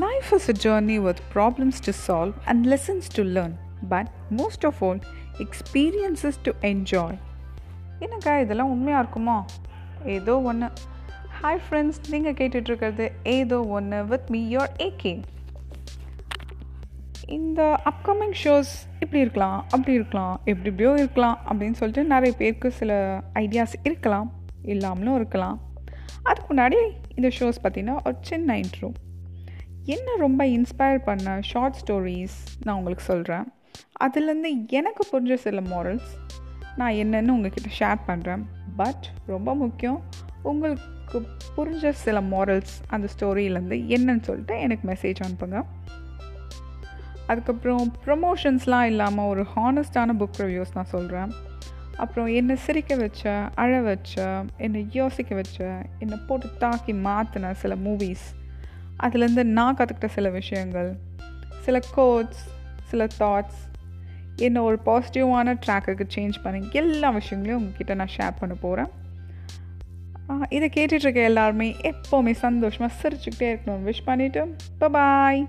Life is a journey with problems to solve and lessons to learn, but most of all, experiences to enjoy. என்னக்கா இதெல்லாம் உண்மையாக இருக்குமா? ஏதோ ஒன்று hi friends நீங்கள் கேட்டுட்ருக்கிறது ஏதோ ஒன்று வித் மீ யோர் ஏகே இந்த அப்கமிங் ஷோஸ் இப்படி இருக்கலாம் அப்படி இருக்கலாம் எப்படி எப்படியோ இருக்கலாம் அப்படின்னு சொல்லிட்டு நிறைய பேருக்கு சில ஐடியாஸ் இருக்கலாம் இல்லாமலும் இருக்கலாம். அதுக்கு முன்னாடி இந்த ஷோஸ் பார்த்திங்கன்னா ஒரு சின்ன இன்ட்ரோ என்ன ரொம்ப இன்ஸ்பயர் பண்ண ஷார்ட் ஸ்டோரிஸ் நான் உங்களுக்கு சொல்கிறேன் அதுலேருந்து எனக்கு புரிஞ்ச சில மாரல்ஸ் நான் என்னென்னு உங்ககிட்ட ஷேர் பண்ணுறேன் பட் ரொம்ப முக்கியம் உங்களுக்கு புரிஞ்ச சில மாரல்ஸ் அந்த ஸ்டோரியிலேருந்து என்னன்னு சொல்லிட்டு எனக்கு மெசேஜ் அனுப்புங்க. அதுக்கப்புறம் ப்ரொமோஷன்ஸ்லாம் இல்லாமல் ஒரு ஹானஸ்டான புக் ரிவ்யூஸ் நான் சொல்கிறேன் அப்புறம் என்னை சிரிக்க வச்ச அழ வச்ச என்னை யோசிக்க வச்ச என்னை போட்டு தாக்கி மாற்றின சில மூவிஸ் அதுலேருந்து நான் கற்றுக்கிட்ட சில விஷயங்கள் சில கோட்ஸ் சில தாட்ஸ் என்னை ஒரு பாசிட்டிவான ட்ராக்குக்கு சேஞ்ச் பண்ணி எல்லா விஷயங்களையும் உங்ககிட்ட நான் ஷேர் பண்ண போகிறேன் இதை கேட்டுட்ருக்க எல்லாருமே எப்போவுமே சந்தோஷமாக சிரிச்சுக்கிட்டே இருக்கணும்னு விஷ் பண்ணிவிட்டு பாய்